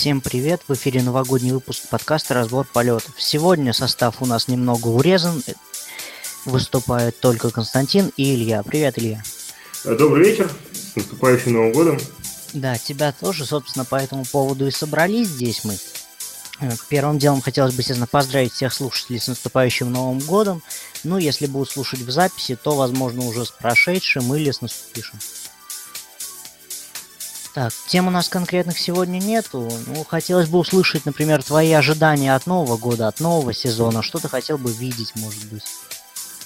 Всем привет! В эфире новогодний выпуск подкаста «Разбор полетов». Сегодня состав у нас немного урезан. Выступают только Константин и Илья. Привет, Илья. Добрый вечер. С наступающим Новым годом. Да, тебя тоже, собственно, по этому поводу и собрались здесь мы. Э, первым делом хотелось бы, естественно, поздравить всех слушателей с наступающим Новым годом. Ну, если будут слушать в записи, то, возможно, уже с прошедшим или с наступившим. Так, тем у нас конкретных сегодня нету. Ну, хотелось бы услышать, например, твои ожидания от Нового года, от нового сезона. Что ты хотел бы видеть, может быть?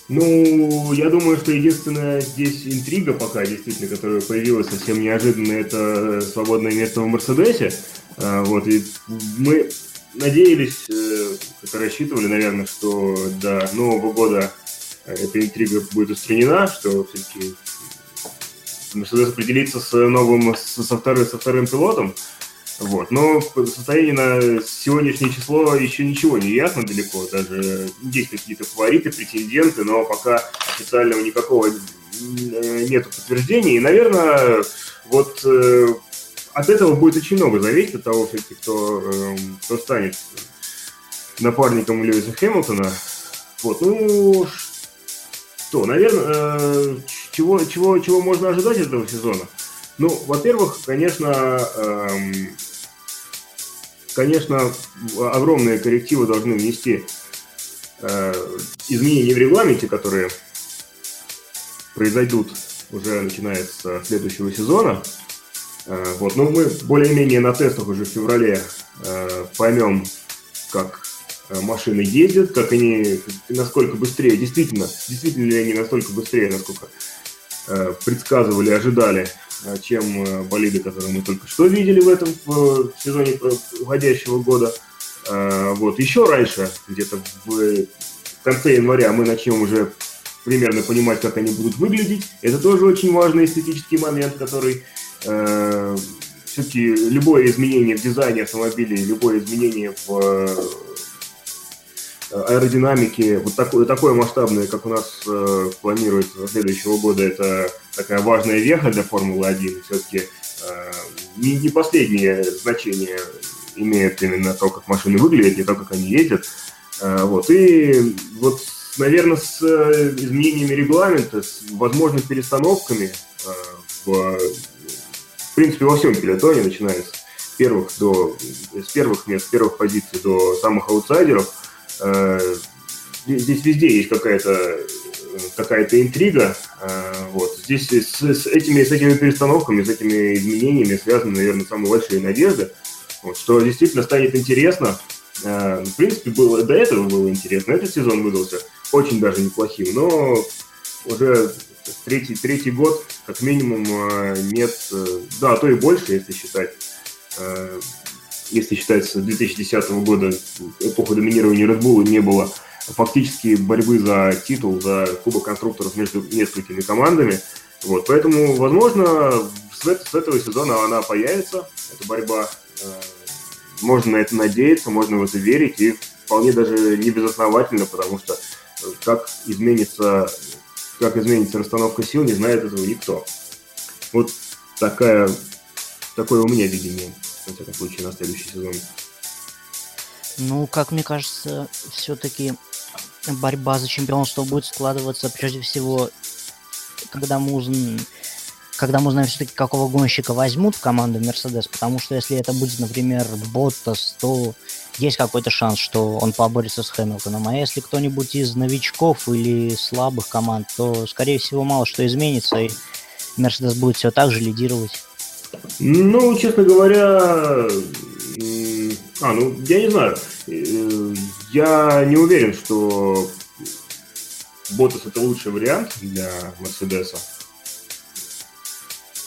Ну, я думаю, что единственная здесь интрига пока, действительно, которая появилась совсем неожиданно, это свободное место в Мерседесе. А, вот, и мы надеялись, э, рассчитывали, наверное, что до Нового года эта интрига будет устранена, что все-таки Мерседес определиться с новым, со, вторым, со вторым пилотом. Вот. Но в состоянии на сегодняшнее число еще ничего не ясно далеко. Даже есть какие-то фавориты, претенденты, но пока официального никакого э, нет подтверждений. И, наверное, вот э, от этого будет очень много зависеть от того, кто, э, кто станет напарником Льюиса Хэмилтона. Вот, ну, что, наверное, чего, чего, чего можно ожидать этого сезона? Ну, во-первых, конечно, эм, конечно, огромные коррективы должны внести э, изменения в регламенте, которые произойдут уже начиная с следующего сезона. Э, вот, но мы более-менее на тестах уже в феврале э, поймем, как Э, машины ездят, как они, насколько быстрее, действительно, действительно ли они настолько быстрее, насколько предсказывали, ожидали, э, чем э, болиды, которые мы только что видели в этом в, сезоне уходящего года. Э, вот еще раньше, где-то в конце января, мы начнем уже примерно понимать, как они будут выглядеть. Это тоже очень важный эстетический момент, который э, все-таки любое изменение в дизайне автомобилей, любое изменение в аэродинамики, вот такое, такое масштабное, как у нас э, планируется до следующего года, это такая важная веха для Формулы-1. Все-таки э, не, не последнее значение имеет именно то, как машины выглядят, не то, как они ездят. Э, вот. И вот, наверное, с э, изменениями регламента, с возможными перестановками э, в, в принципе, во всем пилотоне, начиная с первых, до, с первых мест, с первых позиций до самых аутсайдеров – здесь везде есть какая-то какая-то интрига. Э, вот. Здесь с, с, этими, с этими перестановками, с этими изменениями связаны, наверное, самые большие надежды, вот, что действительно станет интересно. Э, в принципе, было, до этого было интересно. Этот сезон выдался очень даже неплохим, но уже третий, третий год, как минимум, нет, да, то и больше, если считать если считать с 2010 года эпоху доминирования Red Bull, не было фактически борьбы за титул, за Кубок конструкторов между несколькими командами. Вот, поэтому, возможно, с, с этого сезона она появится, эта борьба. Э, можно на это надеяться, можно в это верить, и вполне даже не безосновательно, потому что э, как изменится, как изменится расстановка сил, не знает этого никто. Вот такая, такое у меня видение во всяком случае, на следующий сезон. Ну, как мне кажется, все-таки борьба за чемпионство будет складываться прежде всего, когда мы узнаем, когда мы узнаем все-таки, какого гонщика возьмут в команду Мерседес, потому что если это будет, например, Боттас, то есть какой-то шанс, что он поборется с Хэмилтоном. А если кто-нибудь из новичков или слабых команд, то, скорее всего, мало что изменится, и Мерседес будет все так же лидировать. Ну, честно говоря, а, ну, я не знаю. Э, я не уверен, что Ботас это лучший вариант для Мерседеса.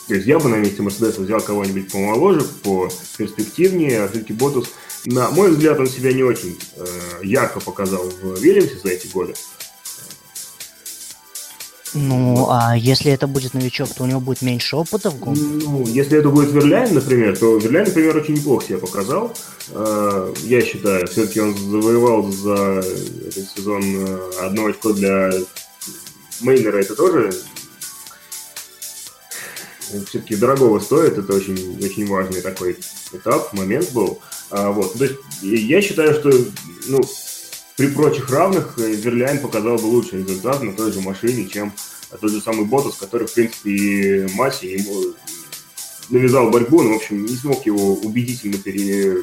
То есть я бы на месте Мерседеса взял кого-нибудь помоложе, по перспективнее, а все-таки Ботас, на мой взгляд, он себя не очень э, ярко показал в Вильямсе за эти годы. Ну, а если это будет новичок, то у него будет меньше опыта в гонках? Ну, если это будет Верляйн, например, то Верляйн, например, очень неплохо себя показал. А, я считаю, все-таки он завоевал за этот сезон э, одно очко для Мейнера, это тоже все-таки дорогого стоит, это очень, очень важный такой этап, момент был. А, вот, то есть я считаю, что ну, при прочих равных Верляйн показал бы лучший результат на той же машине, чем тот же самый Ботас, который, в принципе, и Масси ему навязал борьбу, но, в общем, не смог его убедительно пере,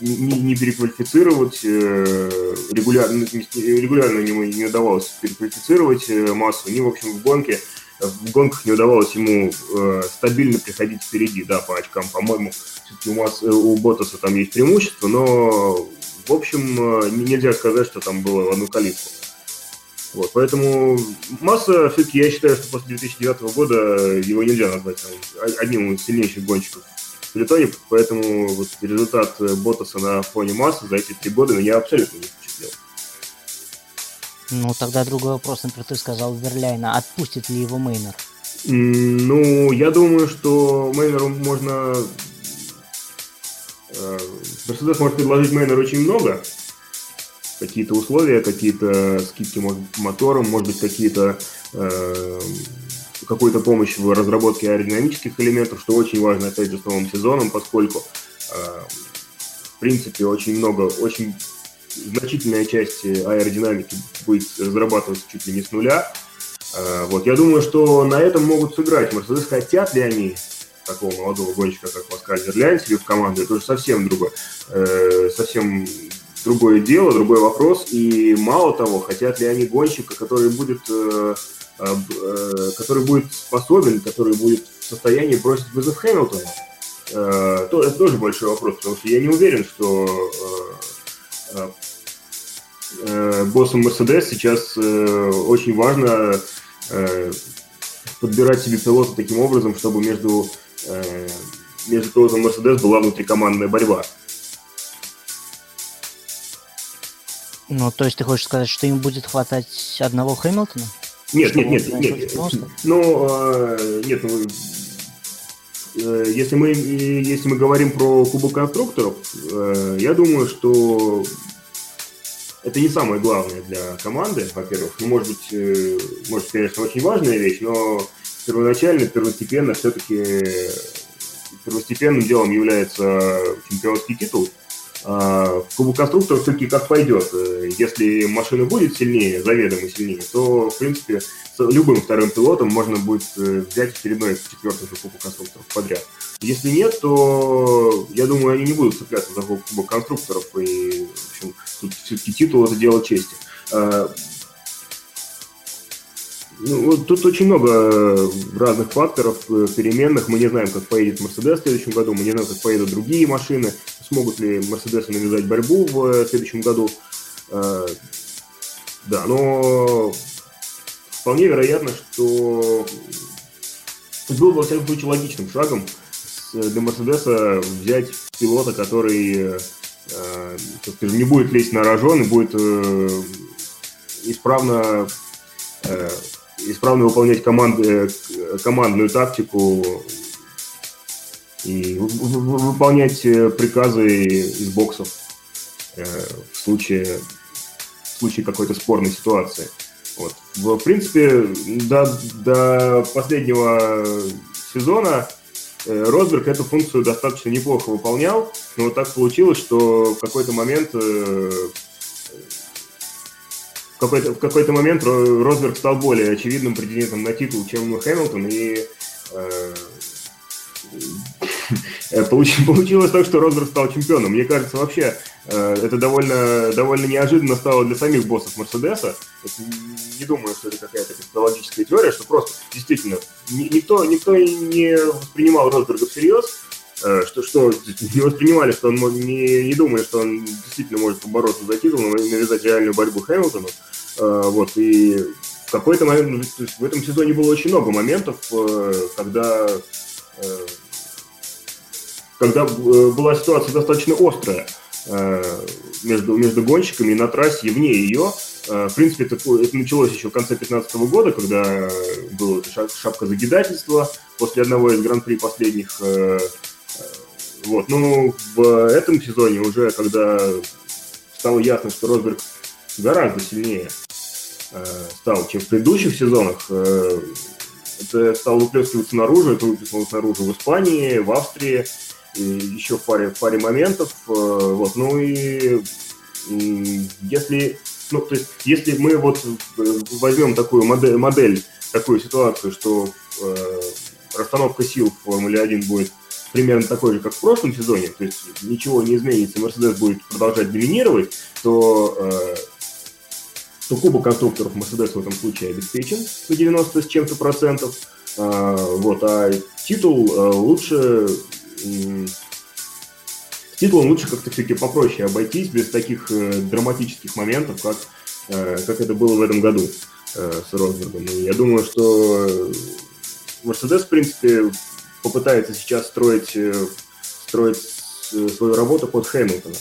не, не переквалифицировать, э, регулярно, регулярно ему не удавалось переквалифицировать э, массу, не, в общем, в гонке в гонках не удавалось ему э, стабильно приходить впереди, да, по очкам, по-моему, все-таки у, Масс, у Ботаса там есть преимущество, но, в общем, нельзя сказать, что там было в одну калитку. Вот, поэтому Масса, все-таки я считаю, что после 2009 года его нельзя назвать там, одним из сильнейших гонщиков Пелетоне, поэтому вот результат э, Ботаса на фоне массы за эти три года меня абсолютно не впечатлил. Ну, тогда другой вопрос, например, ты сказал Верляйна, отпустит ли его Мейнер? Ну, я думаю, что Мейнеру можно... Э, Мерседес может предложить Мейнеру очень много, какие-то условия, какие-то скидки мотором, может быть, какие-то э, какую-то помощь в разработке аэродинамических элементов, что очень важно, опять же, с новым сезоном, поскольку, э, в принципе, очень много, очень значительная часть аэродинамики будет разрабатываться чуть ли не с нуля. Э, вот, я думаю, что на этом могут сыграть. Мерседес хотят ли они такого молодого гонщика, как Паскаль Дерляйн, себе в команду, это уже совсем другое, э, совсем другое дело, другой вопрос. И мало того, хотят ли они гонщика, который будет Э, э, который будет способен, который будет в состоянии бросить вызов Хэмилтону, э, то это тоже большой вопрос, потому что я не уверен, что боссом Мерседес сейчас очень важно подбирать себе пилота таким образом, чтобы между, между пилотом Мерседес была внутрикомандная борьба. Ну, то есть ты хочешь сказать, что им будет хватать одного Хэмилтона? Нет, нет, нет, нет. Ну, э, нет, ну, э, если мы, если мы говорим про Кубок конструкторов, э, я думаю, что это не самое главное для команды, во-первых. Ну, может быть, может, конечно, очень важная вещь, но первоначально, первостепенно все-таки первостепенным делом является чемпионский титул. А, в Кубок конструкторов все-таки как пойдет. Э, если машина будет сильнее, заведомо сильнее, то, в принципе, с любым вторым пилотом можно будет э, взять очередной четвертый же Кубок конструкторов подряд. Если нет, то, я думаю, они не будут цепляться за Кубок конструкторов, и, в общем, тут все-таки титул – это дело чести. Ну, тут очень много разных факторов, э, переменных. Мы не знаем, как поедет Мерседес в следующем году, мы не знаем, как поедут другие машины, смогут ли Мерседесы навязать борьбу в э, следующем году. Э, да, но вполне вероятно, что было бы, во всяком случае, логичным шагом для Мерседеса взять пилота, который, скажем, не будет лезть на рожон и будет исправно исправно выполнять команды, э, командную тактику и выполнять э, приказы из боксов э, в случае, в случае какой-то спорной ситуации. Вот. В принципе, до, до последнего сезона Росберг эту функцию достаточно неплохо выполнял, но так получилось, что в какой-то момент в какой-то, в какой-то момент Росберг стал более очевидным претендентом на титул, чем Хэмилтон, и э, получилось так, что Росберг стал чемпионом. Мне кажется, вообще э, это довольно, довольно неожиданно стало для самих боссов Мерседеса. Не думаю, что это какая-то психологическая теория, что просто действительно никто, никто не воспринимал Росберга всерьез, что, что не воспринимали, что он не, не думали, что он действительно может побороться за титул, навязать реальную борьбу Хэмилтону. Э, вот, и в какой-то момент, ну, то есть в этом сезоне было очень много моментов, э, когда, э, когда была ситуация достаточно острая между, между гонщиками на трассе и вне ее. В принципе, это, это началось еще в конце 2015 года, когда была шапка загидательства после одного из гран-при последних. Вот. Ну, в этом сезоне уже, когда стало ясно, что Росберг гораздо сильнее Э, стал, чем в предыдущих сезонах. Э, это стало выплескиваться наружу, это выплеснулось наружу в Испании, в Австрии, и еще в паре, в паре моментов. Э, вот, ну и если, ну, то есть, если мы вот возьмем такую модель, модель такую ситуацию, что э, расстановка сил в Формуле 1 будет примерно такой же, как в прошлом сезоне, то есть ничего не изменится, Мерседес будет продолжать доминировать, то, э, то Кубок конструкторов Мерседес в этом случае обеспечен по 90 с чем-то процентов, э, вот, а титул э, лучше э, с титулом лучше как-то все-таки попроще обойтись без таких э, драматических моментов, как, э, как это было в этом году э, с Росбергом. Я думаю, что Мерседес, в принципе, попытается сейчас строить, э, строить свою работу под Хэмилтона.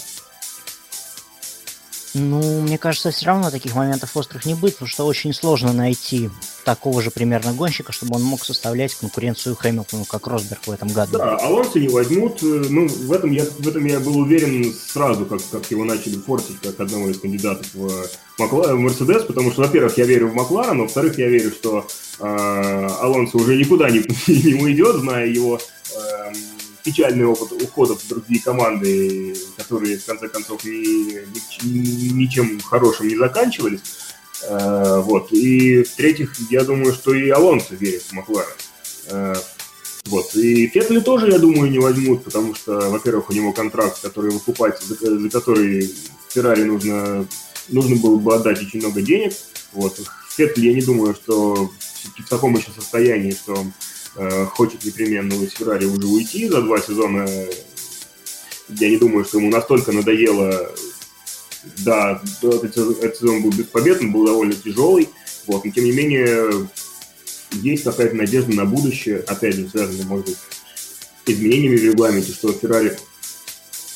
Ну, мне кажется, все равно таких моментов острых не будет, потому что очень сложно найти такого же примерно гонщика, чтобы он мог составлять конкуренцию Хэмилтону, как Росберг в этом году. Да, Алонсо не возьмут. Э, ну, в этом я, в этом я был уверен сразу, как, как его начали форсить, как одного из кандидатов в, Макла... в Мерседес, потому что, во-первых, я верю в Макларен, во-вторых, я верю, что э, Алонсо уже никуда не, не уйдет, зная его э, печальный опыт уходов в другие команды, которые, в конце концов, ни, ничем хорошим не заканчивались. Э, вот. И в-третьих, я думаю, что и Алонсо верит в Макларен. Э, вот. И Феттеля тоже, я думаю, не возьмут, потому что, во-первых, у него контракт, который выкупать, за, за который Феррари нужно, нужно было бы отдать очень много денег. Вот. Феттель, я не думаю, что в таком еще состоянии, что хочет непременно из Феррари уже уйти за два сезона. Я не думаю, что ему настолько надоело. Да, этот, сезон был без был довольно тяжелый. Вот, но тем не менее, есть какая-то надежда на будущее, опять же, связанная, может быть, с изменениями в регламенте, что Феррари,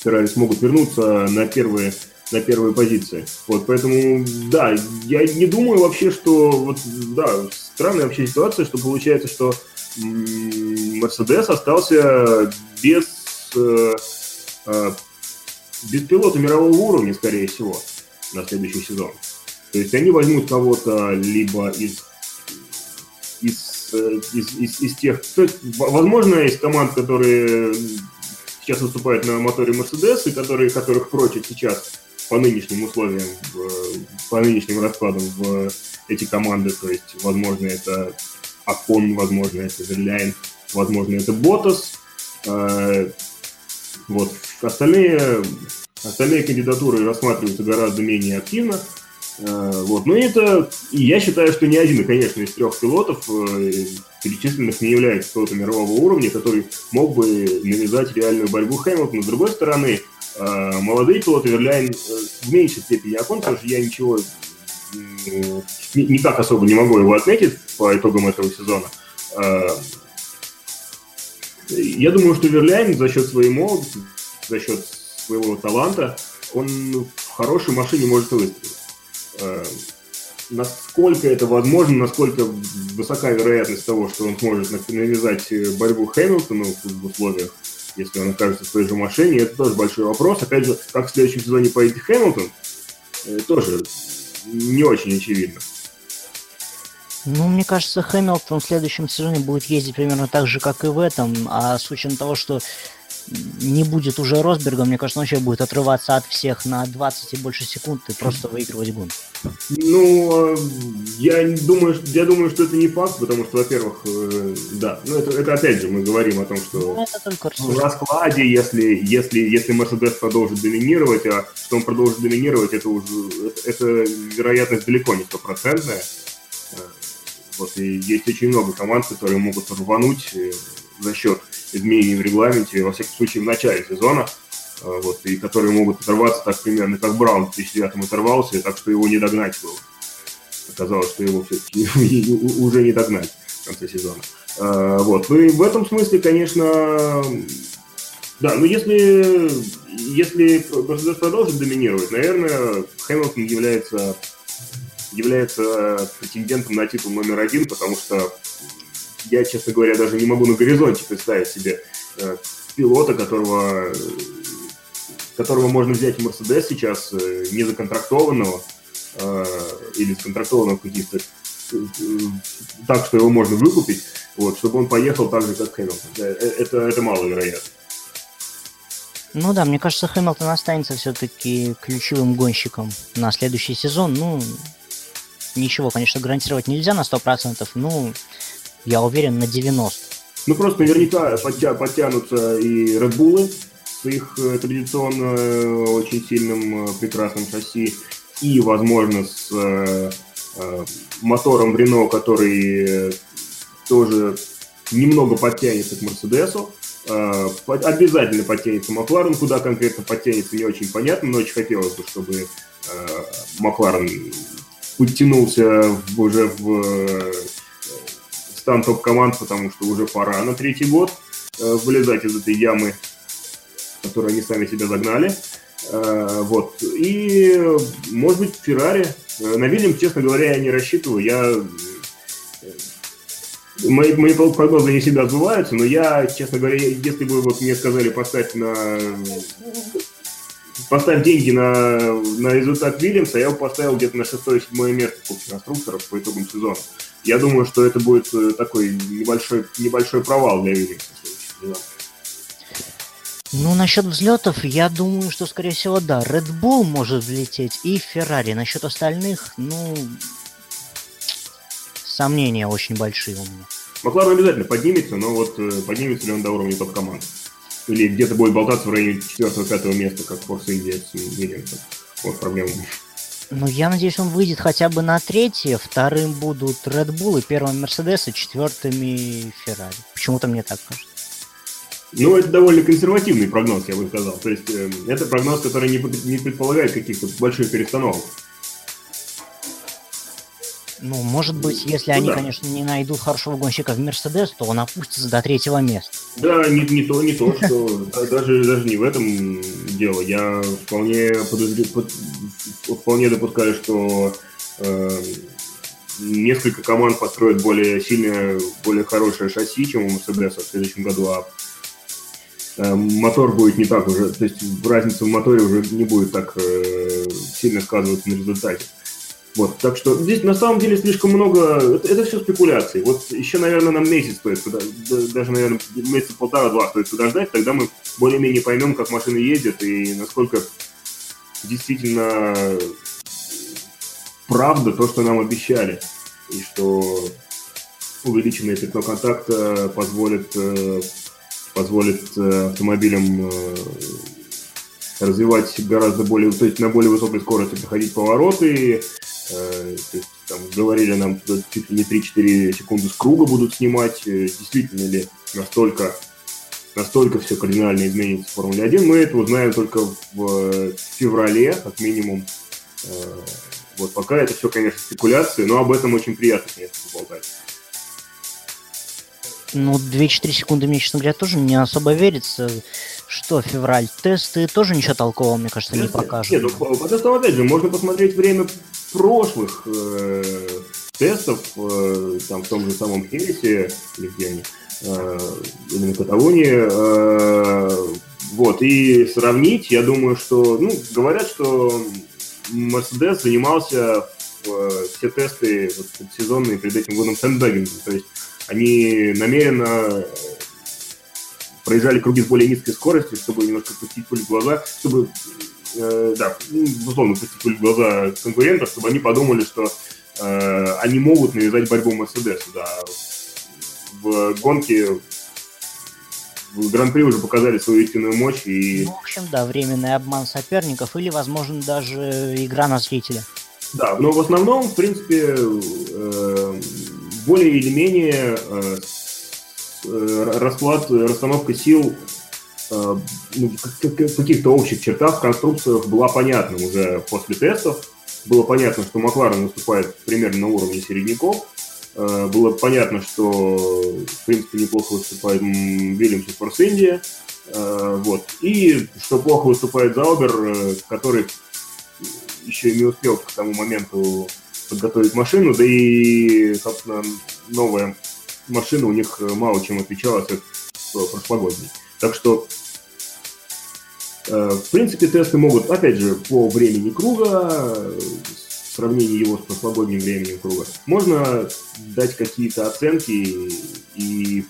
Феррари смогут вернуться на первые на первые позиции. Вот, поэтому, да, я не думаю вообще, что, вот, да, странная вообще ситуация, что получается, что Мерседес остался без, э, э, без пилота мирового уровня, скорее всего, на следующий сезон. То есть они возьмут кого-то либо из, из, э, из, из, из тех... То есть, возможно, есть команд, которые сейчас выступают на моторе Мерседес, и которые, которых прочат сейчас по нынешним условиям, по нынешним раскладам в эти команды. То есть, возможно, это Акон, возможно, это Верляйн, возможно, это Ботас. Э, вот. Остальные, остальные кандидатуры рассматриваются гораздо менее активно. Э, вот. Но это, я считаю, что ни один, конечно, из трех пилотов э, перечисленных не является пилотом мирового уровня, который мог бы навязать реальную борьбу Хэмилтону. С другой стороны, молодые пилоты Верляйн в меньшей степени Акон, потому что я ничего никак особо не могу его отметить по итогам этого сезона. А, я думаю, что Верляйн за счет своей молодости, за счет своего таланта, он в хорошей машине может выстрелить. А, насколько это возможно, насколько высока вероятность того, что он сможет навязать борьбу Хэмилтону в условиях, если он окажется в той же машине, это тоже большой вопрос. Опять же, как в следующем сезоне поедет Хэмилтон, э, тоже не очень очевидно. Ну, мне кажется, Хэмилтон в следующем сезоне будет ездить примерно так же, как и в этом, а с учетом того, что не будет уже Росберга, мне кажется, он вообще будет отрываться от всех на 20 и больше секунд и просто выигрывать гон. Ну, а, я думаю, я думаю, что это не факт, потому что, во-первых, э, да, ну это, это опять же мы говорим о том, что ну, это только в раскладе, если, если, если Мерседес продолжит доминировать, а что он продолжит доминировать, это уже это, это вероятность далеко не стопроцентная. Вот, и есть очень много команд, которые могут рвануть э, за счет изменений в регламенте, во всяком случае, в начале сезона, э, вот, и которые могут оторваться так примерно, как Браун в 2009 оторвался, и так что его не догнать было. Оказалось, что его все-таки уже не догнать в конце сезона. Э, вот. Ну и в этом смысле, конечно, да, ну если, если Мерседес продолжит доминировать, наверное, Хэмилтон является является э, претендентом на титул номер один, потому что я, честно говоря, даже не могу на горизонте представить себе э, пилота, которого, которого можно взять в Мерседес сейчас, э, не законтрактованного, э, или сконтрактованного каких-то так, что его можно выкупить, вот, чтобы он поехал так же, как Хэмилтон. Это, это маловероятно. Ну да, мне кажется, Хэмилтон останется все-таки ключевым гонщиком на следующий сезон. Ну, ничего, конечно, гарантировать нельзя на 100%, ну, я уверен, на 90%. Ну, просто наверняка подтя подтянутся и Red Bull с их э, традиционно э, очень сильным э, прекрасным шасси, и, возможно, с э, э, мотором Рено, который тоже немного подтянется к Мерседесу. Обязательно подтянется Макларен, куда конкретно подтянется, не очень понятно, но очень хотелось бы, чтобы Макларен подтянулся уже в э, стан топ-команд, потому что уже пора на третий год вылезать из этой ямы, которую они сами себя загнали. Вот. И, может быть, Феррари. На Вильям, честно говоря, я не рассчитываю. Я Мои, мои прогнозы не всегда сбываются, но я, честно говоря, если бы вот мне сказали поставить на поставь деньги на, на результат Вильямса, я бы поставил где-то на шестое-седьмое место в Кубке конструкторов по итогам сезона. Я думаю, что это будет э, такой небольшой, небольшой провал для Вильямса Ну, насчет взлетов, я думаю, что, скорее всего, да, Red Bull может взлететь и Ferrari. Насчет остальных, ну, сомнения очень большие у меня. Макларен обязательно поднимется, но вот э, поднимется ли он до уровня топ-команды? Или где-то будет болтаться в районе 4-5 места, как Форс Индия с Вильямсом. Вот проблема. Ну, я надеюсь, он выйдет хотя бы на третье, вторым будут Red Bull и первым Мерседес, и четвертыми Феррари. Почему-то мне так кажется. Ну, это довольно консервативный прогноз, я бы сказал. То есть, э, это прогноз, который не, не предполагает каких-то больших перестановок. Ну, может быть, если ну, они, да. конечно, не найдут хорошего гонщика в Мерседес, то он опустится до третьего места. Да, не, не то, не то, что даже, даже не в этом дело. Я вполне подозрю, под, вполне допускаю, что э, несколько команд построят более сильное, более хорошее шасси, чем у Мерседеса в следующем году, а э, мотор будет не так уже, то есть разница в моторе уже не будет так э, сильно сказываться на результате. Вот, так что здесь на самом деле слишком много, это, это все спекуляции. Вот еще, наверное, нам месяц стоит, даже, наверное, месяца полтора-два стоит подождать, тогда мы более-менее поймем, как машины ездят и насколько действительно правда то, что нам обещали. И что увеличенное пятно контакта позволит, э, позволит э, автомобилям э, развивать гораздо более, то есть на более высокой скорости проходить повороты, то есть, там, говорили нам, чуть ли не 3-4 секунды с круга будут снимать. Э, действительно ли настолько, настолько все кардинально изменится в Формуле 1, мы это узнаем только в феврале, как минимум. Э, вот пока это все, конечно, спекуляции, но об этом очень приятно, конечно, поболтать. Ну, 2-4 секунды мне, честно говоря, тоже не особо верится. Что, февраль? Тесты тоже ничего толкового, мне кажется, не покажут. Нет, ну, по тестам, опять же, можно посмотреть время прошлых э, тестов, э, там, в том же самом Хересе, или где они, э, или на Каталонии, э, вот, и сравнить, я думаю, что, ну, говорят, что Мерседес занимался э, все тесты вот, сезонные перед этим годом сэндбэггингом, то есть они намеренно проезжали круги с более низкой скоростью, чтобы немножко пустить пуль в глаза, чтобы, э, да, ну, условно, пустить пуль в глаза конкурентов, чтобы они подумали, что э, они могут навязать борьбу Мерседесу, да. В гонке в Гран-при уже показали свою истинную мощь и... Ну, в общем, да, временный обман соперников или, возможно, даже игра на зрителя. Да, но в основном, в принципе, э, более или менее э, расклад, расстановка сил э, ну, в каких-то общих чертах в конструкциях была понятна уже после тестов. Было понятно, что Макларен выступает примерно на уровне середняков. Было понятно, что в принципе неплохо выступает Вильямс и Форс Индия. Вот. И что плохо выступает Заубер, который еще не успел к тому моменту подготовить машину, да и, собственно, новая машина у них мало чем отличалась от прошлогодней. Так что, э, в принципе, тесты могут, опять же, по времени круга, в сравнении его с прошлогодним временем круга. Можно дать какие-то оценки и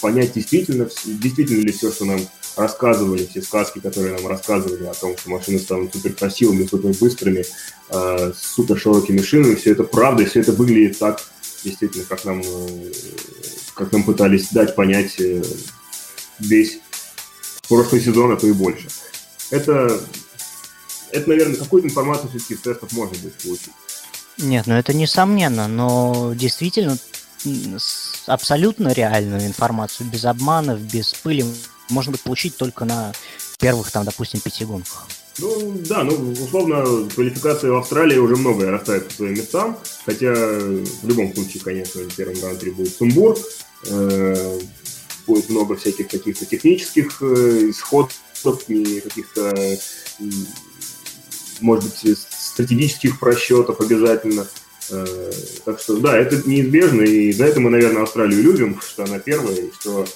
понять, действительно, действительно ли все, что нам рассказывали, все сказки, которые нам рассказывали о том, что машины станут супер красивыми, супер быстрыми, э, с супер широкими шинами, все это правда, и все это выглядит так, действительно, как нам, э, как нам пытались дать понять э, весь прошлый сезон, а то и больше. Это, это наверное, какую-то информацию все-таки из тестов можно будет получить. Нет, ну это несомненно, но действительно абсолютно реальную информацию, без обманов, без пыли, можно будет получить только на первых, там, допустим, пяти гонках. Ну, да, ну, условно, квалификация в Австралии уже многое расставит по своим местам, хотя в любом случае, конечно, в первом гран-при будет сумбур, э, будет много всяких каких-то технических э, исходов, каких-то, может быть, стратегических просчетов обязательно. Э, так что, да, это неизбежно, и за это мы, наверное, Австралию любим, что она первая, и что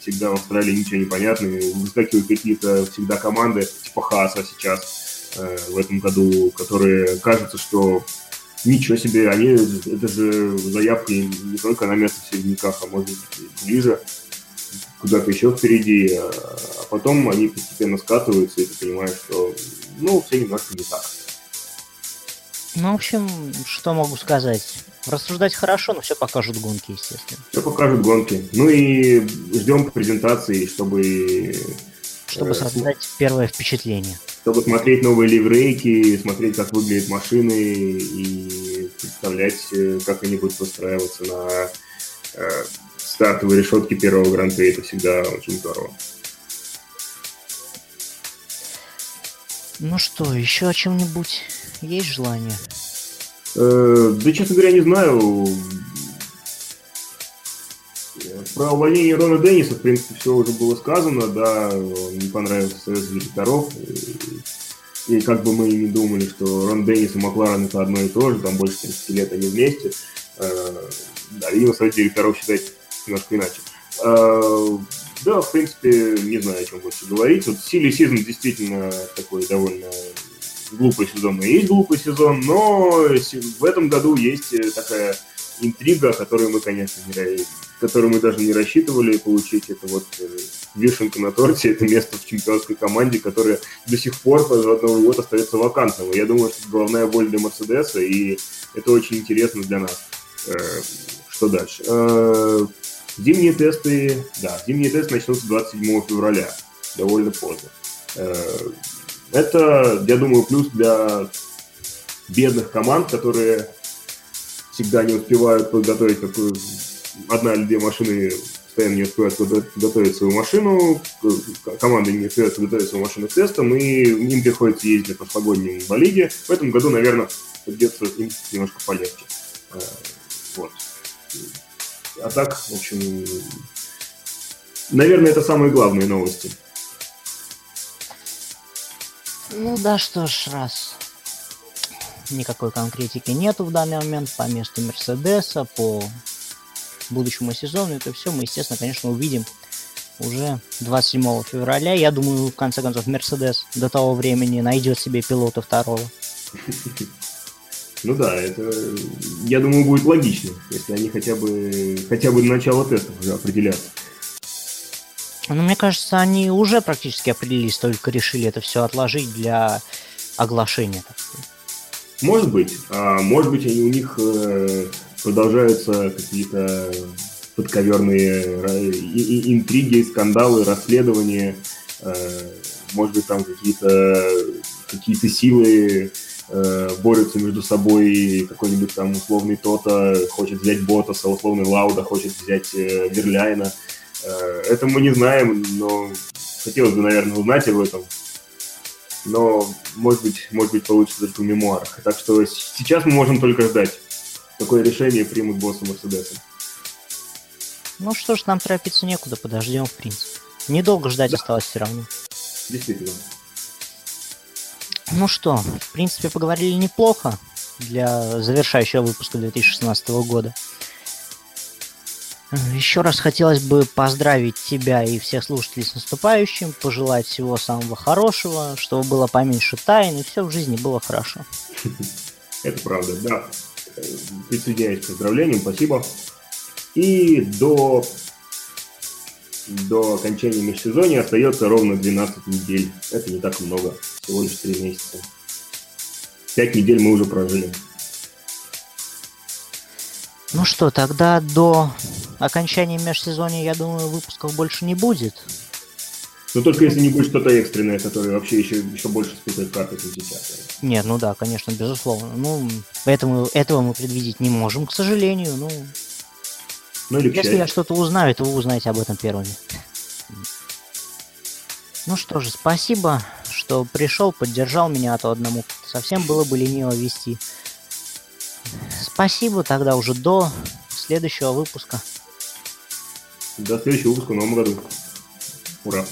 всегда в Австралии ничего не понятно, выскакивают какие-то всегда команды, типа Хаса сейчас э, в этом году, которые кажется, что ничего себе, они, это же заявки не только на место в середняках, а может быть ближе, куда-то еще впереди, а потом они постепенно скатываются, и ты понимаешь, что, ну, все немножко не так. Ну, в общем, что могу сказать? Рассуждать хорошо, но все покажут гонки, естественно. Все покажут гонки. Ну и ждем презентации, чтобы... Чтобы э, создать первое впечатление. Чтобы смотреть новые ливрейки, смотреть, как выглядят машины и представлять, э, как они будут выстраиваться на э, стартовой решетке первого гран-при. Это всегда очень здорово. Ну что, еще о чем-нибудь есть желание? Э, да, честно говоря, не знаю. Про увольнение Рона Денниса, в принципе, все уже было сказано, да, не понравился союз директоров. И, как бы мы не думали, что Рон Деннис и Макларен это одно и то же, там больше 30 лет они вместе. Э, да, видимо, совет директоров считает немножко иначе. Э, да, в принципе, не знаю, о чем больше говорить. Вот Сили Сизон действительно такой довольно глупый сезон и есть глупый сезон, но в этом году есть э, такая интрига, которую мы, конечно, не, которую мы даже не рассчитывали получить. Это вот э, вишенка на торте, это место в чемпионской команде, которое до сих пор по Новый год остается вакантным. Я думаю, что это головная боль для Мерседеса, и это очень интересно для нас. Э, что дальше? Зимние тесты, да, зимние тесты начнутся 27 февраля, довольно поздно. Это, я думаю, плюс для бедных команд, которые всегда не успевают подготовить какую одна или две машины постоянно не успевают подготовить свою машину, команды не успевают подготовить свою машину к тестам, и им приходится ездить на прошлогоднем болиде. В этом году, наверное, придется им немножко полегче. Э, вот. А так, в общем, наверное, это самые главные новости. Ну да, что ж, раз никакой конкретики нету в данный момент по месту Мерседеса, по будущему сезону, это все мы, естественно, конечно, увидим уже 27 февраля. Я думаю, в конце концов, Мерседес до того времени найдет себе пилота второго. Ну да, это, я думаю, будет логично, если они хотя бы, хотя бы на начало тестов уже определятся. Ну, мне кажется, они уже практически определились, только решили это все отложить для оглашения. Может быть. А может быть, они, у них э, продолжаются какие-то подковерные э, интриги, скандалы, расследования. Э, может быть, там какие-то какие-то силы борются между собой, какой-нибудь там условный Тота хочет взять Ботаса, условный Лауда хочет взять Верляйна. Это мы не знаем, но хотелось бы, наверное, узнать об этом. Но, может быть, может быть, получится только в мемуарах. Так что сейчас мы можем только ждать, какое решение примут боссы Мерседеса. Ну что ж, нам торопиться некуда, подождем, в принципе. Недолго ждать да. осталось все равно. Действительно. Ну что, в принципе, поговорили неплохо для завершающего выпуска 2016 года. Еще раз хотелось бы поздравить тебя и всех слушателей с наступающим, пожелать всего самого хорошего, чтобы было поменьше тайн и все в жизни было хорошо. Это правда, да. Присоединяюсь к поздравлениям, спасибо. И до, до окончания межсезонья остается ровно 12 недель. Это не так много, всего лишь 3 месяца. 5 недель мы уже прожили. Ну что, тогда до окончания межсезонья, я думаю, выпусков больше не будет. Но только если не будет что-то экстренное, которое вообще еще, еще больше спутает карты, чем сейчас. Нет, ну да, конечно, безусловно. Ну, поэтому этого мы предвидеть не можем, к сожалению. Ну, ну или если я что-то узнаю, то вы узнаете об этом первыми. Ну что же, спасибо, что пришел, поддержал меня, а то одному совсем было бы лениво вести. Спасибо тогда уже до следующего выпуска. До следующего выпуска в новом году. Ура!